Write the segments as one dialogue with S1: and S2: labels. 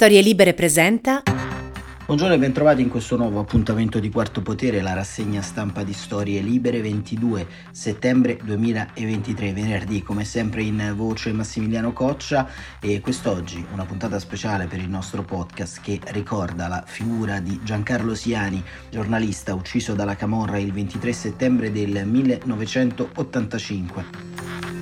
S1: Storie Libere presenta.
S2: Buongiorno e bentrovati in questo nuovo appuntamento di Quarto Potere, la rassegna stampa di Storie Libere 22 settembre 2023, venerdì come sempre in voce Massimiliano Coccia e quest'oggi una puntata speciale per il nostro podcast che ricorda la figura di Giancarlo Siani, giornalista ucciso dalla Camorra il 23 settembre del 1985.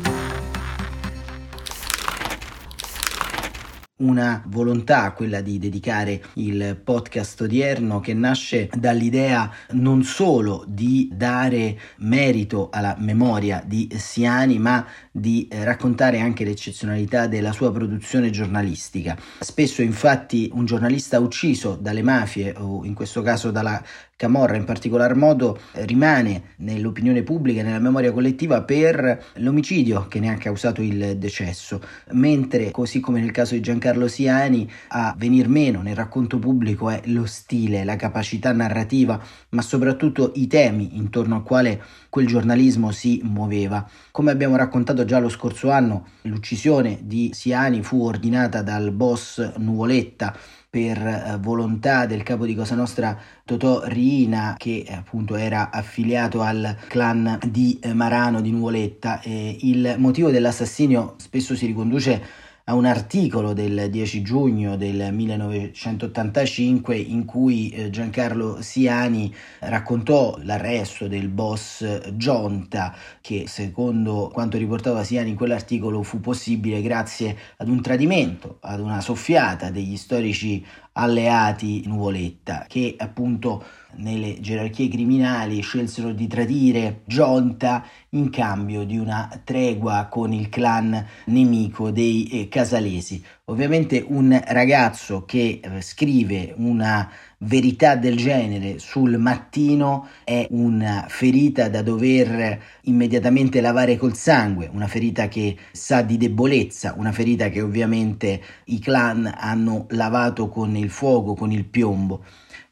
S2: Una volontà, quella di dedicare il podcast odierno che nasce dall'idea non solo di dare merito alla memoria di Siani, ma di raccontare anche l'eccezionalità della sua produzione giornalistica. Spesso infatti un giornalista ucciso dalle mafie o in questo caso dalla Camorra in particolar modo rimane nell'opinione pubblica e nella memoria collettiva per l'omicidio che ne ha causato il decesso, mentre così come nel caso di Giancarlo Siani a venir meno nel racconto pubblico è lo stile, la capacità narrativa, ma soprattutto i temi intorno al quale quel giornalismo si muoveva. Come abbiamo raccontato già lo scorso anno, l'uccisione di Siani fu ordinata dal boss Nuvoletta per eh, volontà del capo di Cosa Nostra Totò Riina che eh, appunto era affiliato al clan di eh, Marano di Nuvoletta. E il motivo dell'assassinio spesso si riconduce a un articolo del 10 giugno del 1985 in cui eh, Giancarlo Siani raccontò l'arresto del boss Gionta che secondo quanto riportava Siani in quell'articolo fu possibile grazie ad un tradimento, ad una soffiata degli storici alleati Nuvoletta che appunto nelle gerarchie criminali scelsero di tradire Gionta in cambio di una tregua con il clan nemico dei eh, casalesi. Ovviamente un ragazzo che eh, scrive una verità del genere sul mattino è una ferita da dover immediatamente lavare col sangue, una ferita che sa di debolezza, una ferita che ovviamente i clan hanno lavato con il fuoco, con il piombo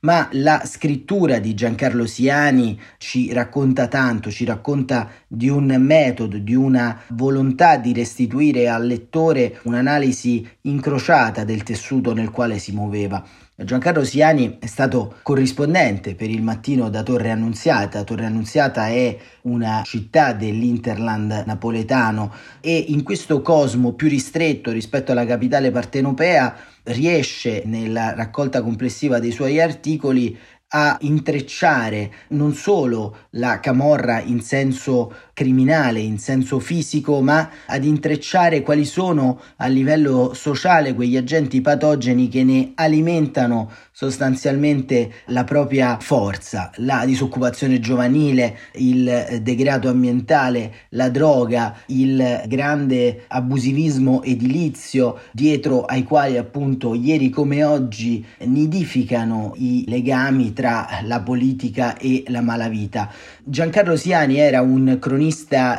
S2: ma la scrittura di Giancarlo Siani ci racconta tanto, ci racconta di un metodo, di una volontà di restituire al lettore un'analisi incrociata del tessuto nel quale si muoveva. Giancarlo Siani è stato corrispondente per il mattino da Torre Annunziata. Torre Annunziata è una città dell'Interland napoletano e in questo cosmo più ristretto rispetto alla capitale partenopea riesce nella raccolta complessiva dei suoi articoli a intrecciare non solo la camorra in senso criminale, in senso fisico, ma ad intrecciare quali sono a livello sociale quegli agenti patogeni che ne alimentano sostanzialmente la propria forza, la disoccupazione giovanile, il degrado ambientale, la droga, il grande abusivismo edilizio dietro ai quali appunto ieri come oggi nidificano i legami tra la politica e la malavita. Giancarlo Siani era un cronista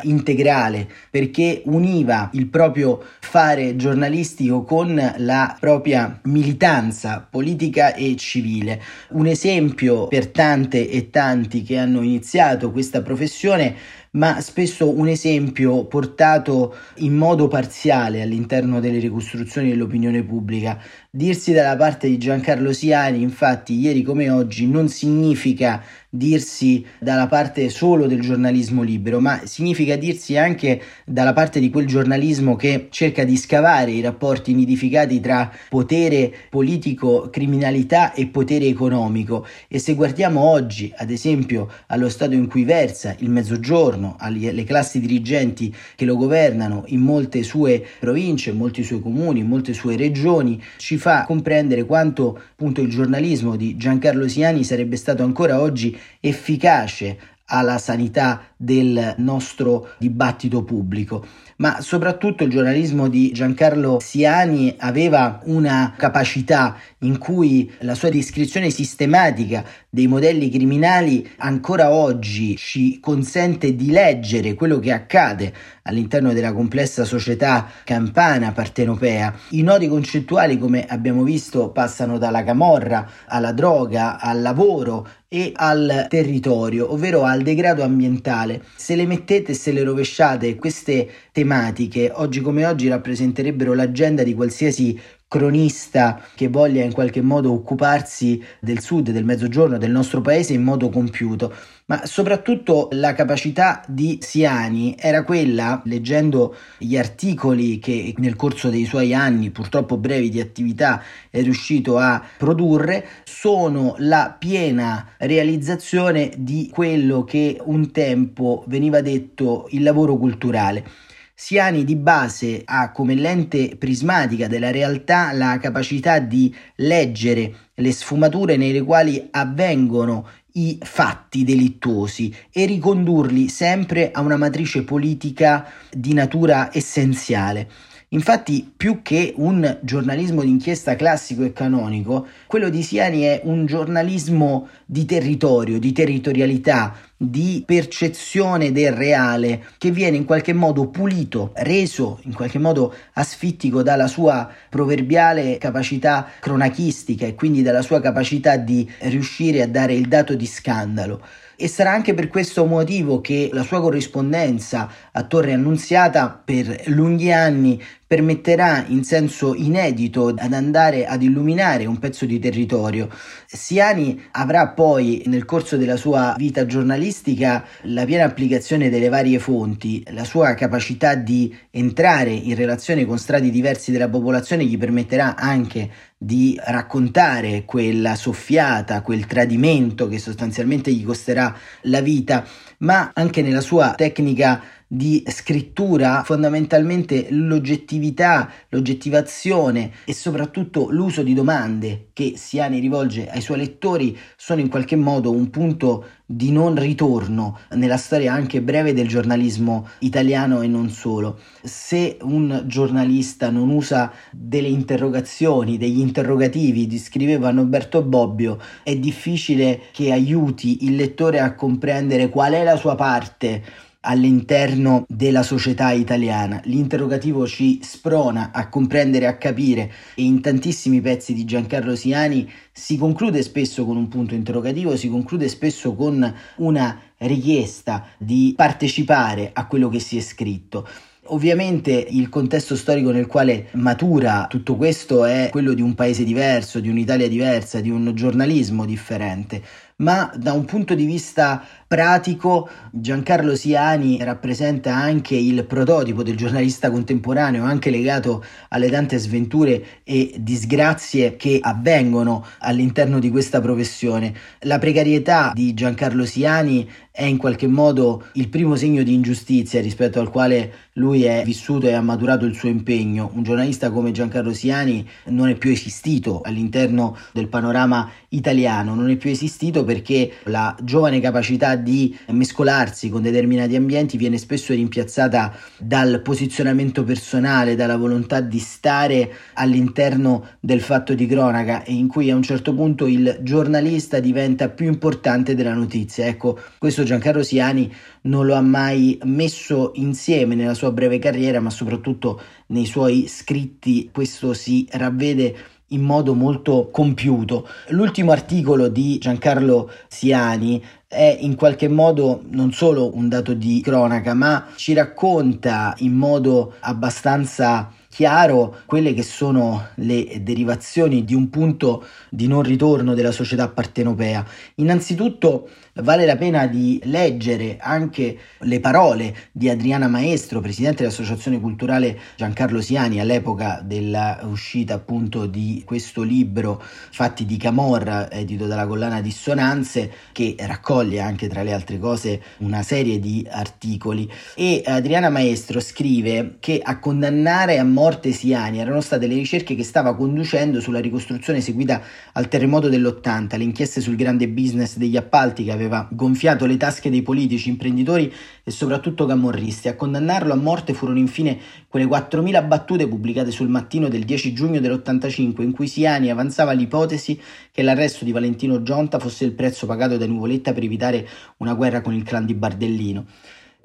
S2: integrale perché univa il proprio fare giornalistico con la propria militanza politica e civile. Un esempio per tante e tanti che hanno iniziato questa professione ma spesso un esempio portato in modo parziale all'interno delle ricostruzioni dell'opinione pubblica. Dirsi dalla parte di Giancarlo Siani, infatti, ieri come oggi, non significa dirsi dalla parte solo del giornalismo libero, ma significa dirsi anche dalla parte di quel giornalismo che cerca di scavare i rapporti nidificati tra potere politico, criminalità e potere economico. E se guardiamo oggi, ad esempio, allo stato in cui versa il mezzogiorno, alle classi dirigenti che lo governano in molte sue province, in molti suoi comuni, in molte sue regioni, ci fa comprendere quanto appunto il giornalismo di Giancarlo Siani sarebbe stato ancora oggi efficace alla sanità del nostro dibattito pubblico, ma soprattutto il giornalismo di Giancarlo Siani aveva una capacità in cui la sua descrizione sistematica dei modelli criminali ancora oggi ci consente di leggere quello che accade all'interno della complessa società campana partenopea. I nodi concettuali, come abbiamo visto, passano dalla camorra alla droga, al lavoro e al territorio, ovvero al degrado ambientale. Se le mettete, se le rovesciate, queste tematiche oggi come oggi rappresenterebbero l'agenda di qualsiasi cronista che voglia in qualche modo occuparsi del sud, del mezzogiorno, del nostro paese in modo compiuto, ma soprattutto la capacità di Siani era quella, leggendo gli articoli che nel corso dei suoi anni, purtroppo brevi di attività, è riuscito a produrre, sono la piena realizzazione di quello che un tempo veniva detto il lavoro culturale. Siani di base ha come lente prismatica della realtà la capacità di leggere le sfumature nelle quali avvengono i fatti delittuosi e ricondurli sempre a una matrice politica di natura essenziale. Infatti, più che un giornalismo d'inchiesta classico e canonico, quello di Siani è un giornalismo di territorio, di territorialità, di percezione del reale che viene in qualche modo pulito, reso in qualche modo asfittico dalla sua proverbiale capacità cronachistica e quindi dalla sua capacità di riuscire a dare il dato di scandalo. E sarà anche per questo motivo che la sua corrispondenza a Torre Annunziata per lunghi anni permetterà in senso inedito ad andare ad illuminare un pezzo di territorio. Siani avrà poi nel corso della sua vita giornalistica la piena applicazione delle varie fonti, la sua capacità di entrare in relazione con strati diversi della popolazione gli permetterà anche di raccontare quella soffiata, quel tradimento che sostanzialmente gli costerà la vita, ma anche nella sua tecnica di scrittura, fondamentalmente l'oggettività, l'oggettivazione e soprattutto l'uso di domande che Siani rivolge ai suoi lettori sono in qualche modo un punto di non ritorno nella storia anche breve del giornalismo italiano e non solo. Se un giornalista non usa delle interrogazioni, degli interrogativi, descriveva Norberto Bobbio, è difficile che aiuti il lettore a comprendere qual è la sua parte all'interno della società italiana. L'interrogativo ci sprona a comprendere, a capire e in tantissimi pezzi di Giancarlo Siani si conclude spesso con un punto interrogativo, si conclude spesso con una richiesta di partecipare a quello che si è scritto. Ovviamente il contesto storico nel quale matura tutto questo è quello di un paese diverso, di un'Italia diversa, di un giornalismo differente, ma da un punto di vista pratico Giancarlo Siani rappresenta anche il prototipo del giornalista contemporaneo, anche legato alle tante sventure e disgrazie che avvengono all'interno di questa professione. La precarietà di Giancarlo Siani è in qualche modo il primo segno di ingiustizia rispetto al quale lui è vissuto e ha maturato il suo impegno. Un giornalista come Giancarlo Siani non è più esistito all'interno del panorama italiano, non è più esistito perché la giovane capacità di mescolarsi con determinati ambienti viene spesso rimpiazzata dal posizionamento personale, dalla volontà di stare all'interno del fatto di cronaca e in cui a un certo punto il giornalista diventa più importante della notizia. Ecco, questo Giancarlo Siani non lo ha mai messo insieme nella sua breve carriera, ma soprattutto nei suoi scritti questo si ravvede in modo molto compiuto. L'ultimo articolo di Giancarlo Siani è in qualche modo non solo un dato di cronaca, ma ci racconta in modo abbastanza chiaro quelle che sono le derivazioni di un punto di non ritorno della società partenopea. Innanzitutto Vale la pena di leggere anche le parole di Adriana Maestro, presidente dell'Associazione Culturale Giancarlo Siani, all'epoca dell'uscita appunto di questo libro Fatti di Camorra, edito dalla collana Dissonanze, che raccoglie anche tra le altre cose una serie di articoli. E Adriana Maestro scrive che a condannare a morte Siani erano state le ricerche che stava conducendo sulla ricostruzione seguita al terremoto dell'80, le inchieste sul grande business degli appalti che aveva gonfiato le tasche dei politici, imprenditori e soprattutto camorristi. A condannarlo a morte furono infine quelle 4.000 battute pubblicate sul mattino del 10 giugno dell'85 in cui Siani avanzava l'ipotesi che l'arresto di Valentino Gionta fosse il prezzo pagato da Nuvoletta per evitare una guerra con il clan di Bardellino.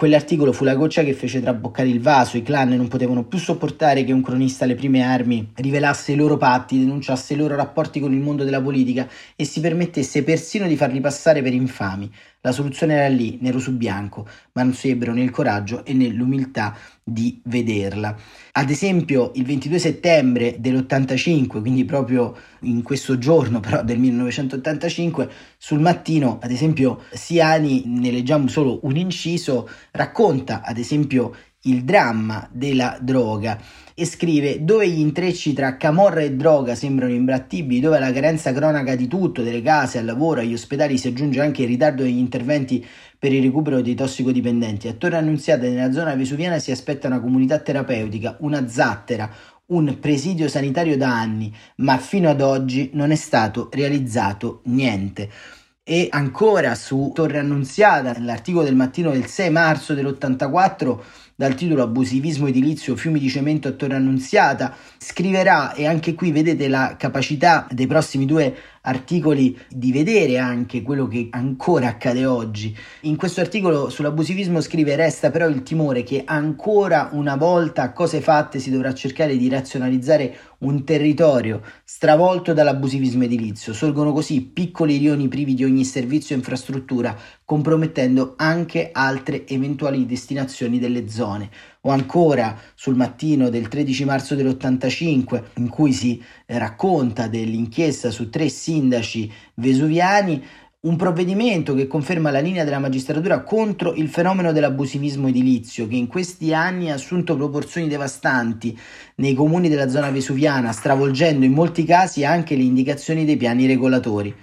S2: Quell'articolo fu la goccia che fece traboccare il vaso, i clan non potevano più sopportare che un cronista alle prime armi rivelasse i loro patti, denunciasse i loro rapporti con il mondo della politica e si permettesse persino di farli passare per infami. La soluzione era lì, nero su bianco, ma non si ebbero né il coraggio né l'umiltà di vederla. Ad esempio, il 22 settembre dell'85, quindi proprio in questo giorno però del 1985, sul mattino, ad esempio, Siani, ne leggiamo solo un inciso, racconta ad esempio il dramma della droga e scrive dove gli intrecci tra camorra e droga sembrano imbattibili, dove la carenza cronaca di tutto, delle case, al lavoro, agli ospedali si aggiunge anche il ritardo degli interventi per il recupero dei tossicodipendenti. A Torre Annunziata nella zona vesuviana si aspetta una comunità terapeutica, una zattera, un presidio sanitario da anni, ma fino ad oggi non è stato realizzato niente. E ancora su Torre Annunziata, nell'articolo del mattino del 6 marzo dell'84, dal titolo Abusivismo edilizio, fiumi di cemento a Torre Annunziata, scriverà, e anche qui vedete la capacità dei prossimi due articoli di vedere anche quello che ancora accade oggi. In questo articolo sull'abusivismo scrive resta però il timore che ancora una volta a cose fatte si dovrà cercare di razionalizzare un territorio stravolto dall'abusivismo edilizio. Sorgono così piccoli rioni privi di ogni servizio e infrastruttura, compromettendo anche altre eventuali destinazioni delle zone o ancora sul mattino del 13 marzo dell'85 in cui si racconta dell'inchiesta su tre sindaci vesuviani un provvedimento che conferma la linea della magistratura contro il fenomeno dell'abusivismo edilizio che in questi anni ha assunto proporzioni devastanti nei comuni della zona vesuviana, stravolgendo in molti casi anche le indicazioni dei piani regolatori.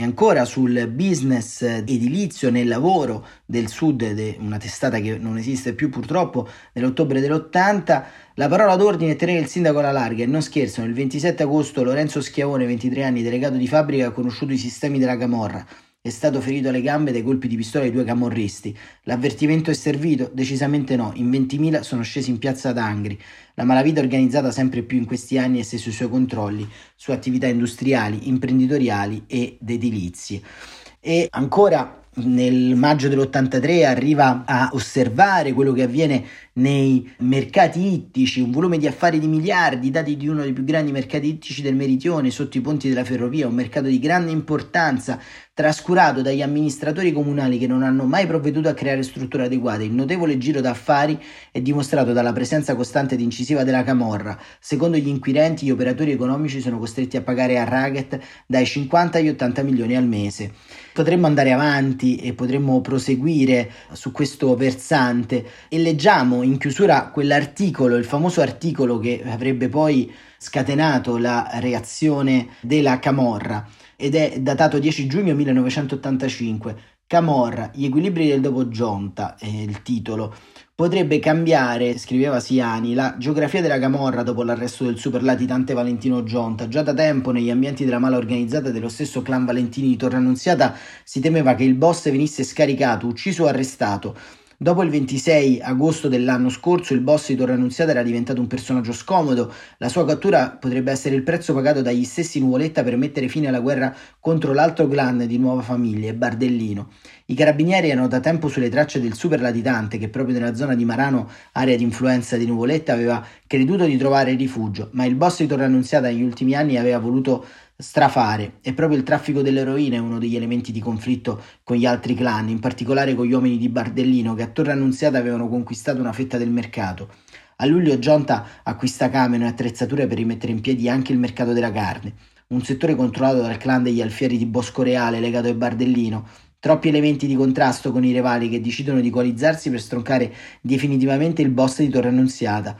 S2: E ancora sul business edilizio nel lavoro del Sud, una testata che non esiste più purtroppo, nell'ottobre dell'80, la parola d'ordine è tenere il sindaco alla larga e non scherzano. Il 27 agosto Lorenzo Schiavone, 23 anni, delegato di fabbrica, ha conosciuto i sistemi della Camorra. È stato ferito alle gambe dai colpi di pistola di due camorristi. L'avvertimento è servito? Decisamente no. In 20.000 sono scesi in piazza d'Angri. La malavita organizzata sempre più in questi anni è sui suoi controlli su attività industriali, imprenditoriali ed edilizie. E ancora nel maggio dell'83 arriva a osservare quello che avviene nei mercati ittici, un volume di affari di miliardi, dati di uno dei più grandi mercati ittici del meridione sotto i ponti della ferrovia, un mercato di grande importanza, trascurato dagli amministratori comunali che non hanno mai provveduto a creare strutture adeguate. Il notevole giro d'affari è dimostrato dalla presenza costante ed incisiva della Camorra. Secondo gli inquirenti, gli operatori economici sono costretti a pagare a Raget dai 50 agli 80 milioni al mese. Potremmo andare avanti e potremmo proseguire su questo versante e leggiamo in chiusura quell'articolo, il famoso articolo che avrebbe poi scatenato la reazione della Camorra ed è datato 10 giugno 1985. Camorra, gli equilibri del dopo Gionta è il titolo. Potrebbe cambiare, scriveva Siani, la geografia della Camorra dopo l'arresto del superlatitante Valentino Gionta. Già da tempo negli ambienti della mala organizzata dello stesso clan Valentini di Torre Annunziata si temeva che il boss venisse scaricato, ucciso o arrestato. Dopo il 26 agosto dell'anno scorso il boss di Torre Annunziata era diventato un personaggio scomodo, la sua cattura potrebbe essere il prezzo pagato dagli stessi Nuvoletta per mettere fine alla guerra contro l'altro clan di Nuova Famiglia, Bardellino. I carabinieri erano da tempo sulle tracce del super latitante che proprio nella zona di Marano, area di influenza di Nuvoletta, aveva creduto di trovare rifugio, ma il boss di Torre Annunziata negli ultimi anni aveva voluto strafare e proprio il traffico dell'eroina è uno degli elementi di conflitto con gli altri clan, in particolare con gli uomini di Bardellino che a Torre Annunziata avevano conquistato una fetta del mercato. A luglio Gionta acquista camion e attrezzature per rimettere in piedi anche il mercato della carne, un settore controllato dal clan degli alfieri di Bosco Reale legato a Bardellino, Troppi elementi di contrasto con i rivali che decidono di coalizzarsi per stroncare definitivamente il boss di Torre Annunziata.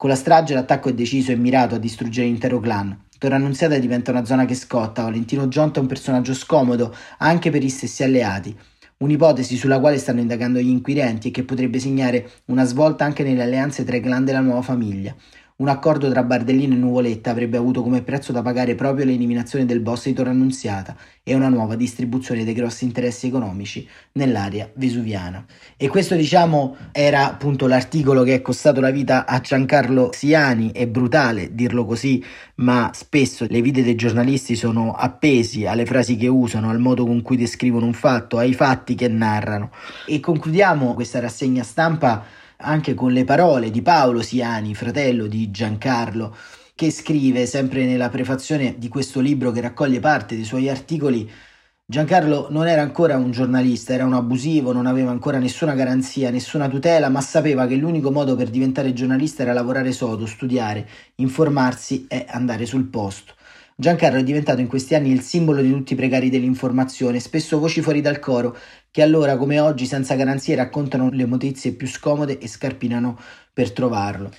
S2: Con la strage l'attacco è deciso e mirato a distruggere l'intero clan. Torre Annunziata diventa una zona che scotta, Valentino Gionta è un personaggio scomodo anche per gli stessi alleati. Un'ipotesi sulla quale stanno indagando gli inquirenti e che potrebbe segnare una svolta anche nelle alleanze tra i clan della nuova famiglia. Un accordo tra Bardellino e Nuvoletta avrebbe avuto come prezzo da pagare proprio l'eliminazione del boss di Torre Annunziata e una nuova distribuzione dei grossi interessi economici nell'area vesuviana. E questo diciamo era appunto l'articolo che è costato la vita a Giancarlo Siani, è brutale dirlo così, ma spesso le vite dei giornalisti sono appesi alle frasi che usano, al modo con cui descrivono un fatto, ai fatti che narrano. E concludiamo questa rassegna stampa anche con le parole di Paolo Siani, fratello di Giancarlo, che scrive sempre nella prefazione di questo libro che raccoglie parte dei suoi articoli Giancarlo non era ancora un giornalista, era un abusivo, non aveva ancora nessuna garanzia, nessuna tutela, ma sapeva che l'unico modo per diventare giornalista era lavorare sodo, studiare, informarsi e andare sul posto. Giancarlo è diventato in questi anni il simbolo di tutti i precari dell'informazione, spesso voci fuori dal coro, che allora come oggi senza garanzie raccontano le notizie più scomode e scarpinano per trovarlo.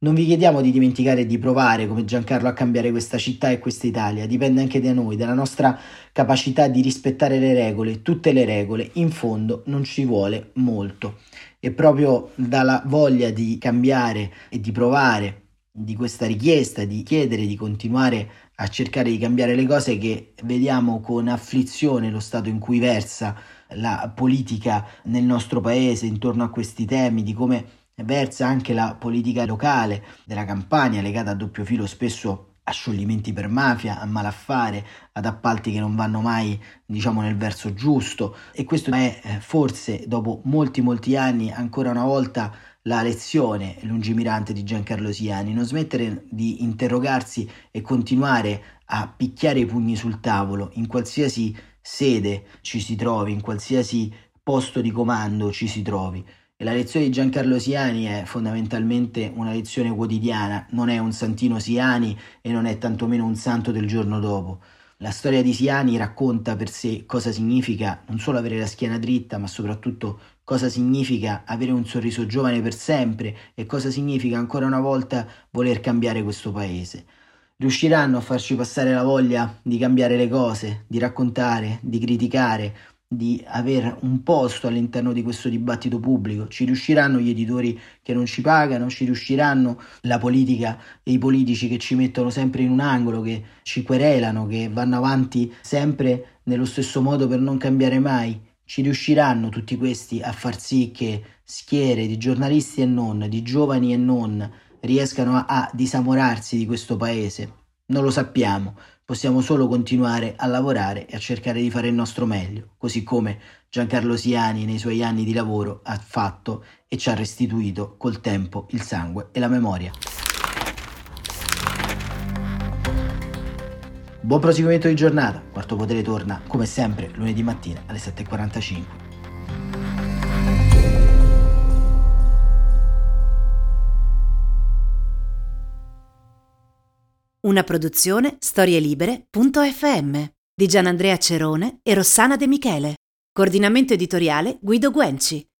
S2: Non vi chiediamo di dimenticare di provare come Giancarlo a cambiare questa città e questa Italia, dipende anche da noi, dalla nostra capacità di rispettare le regole, tutte le regole, in fondo non ci vuole molto. E proprio dalla voglia di cambiare e di provare, di questa richiesta, di chiedere di continuare a cercare di cambiare le cose che vediamo con afflizione lo stato in cui versa la politica nel nostro paese intorno a questi temi, di come versa anche la politica locale della campagna legata a doppio filo spesso a scioglimenti per mafia, a malaffare, ad appalti che non vanno mai, diciamo, nel verso giusto. E questo è eh, forse dopo molti molti anni ancora una volta la lezione lungimirante di Giancarlo Siani, non smettere di interrogarsi e continuare a picchiare i pugni sul tavolo in qualsiasi sede ci si trovi, in qualsiasi posto di comando ci si trovi. E la lezione di Giancarlo Siani è fondamentalmente una lezione quotidiana, non è un santino Siani e non è tantomeno un santo del giorno dopo. La storia di Siani racconta per sé cosa significa non solo avere la schiena dritta, ma soprattutto cosa significa avere un sorriso giovane per sempre e cosa significa ancora una volta voler cambiare questo paese. Riusciranno a farci passare la voglia di cambiare le cose, di raccontare, di criticare, di avere un posto all'interno di questo dibattito pubblico. Ci riusciranno gli editori che non ci pagano, ci riusciranno la politica e i politici che ci mettono sempre in un angolo, che ci querelano, che vanno avanti sempre nello stesso modo per non cambiare mai. Ci riusciranno tutti questi a far sì che schiere di giornalisti e non, di giovani e non, riescano a, a disamorarsi di questo paese? Non lo sappiamo, possiamo solo continuare a lavorare e a cercare di fare il nostro meglio, così come Giancarlo Siani nei suoi anni di lavoro ha fatto e ci ha restituito col tempo il sangue e la memoria. Buon proseguimento di giornata, Quarto Potere torna come sempre lunedì mattina alle 7.45.
S1: Una produzione storielibere.fm di Gianandrea Cerone e Rossana De Michele. Coordinamento editoriale Guido Guenci.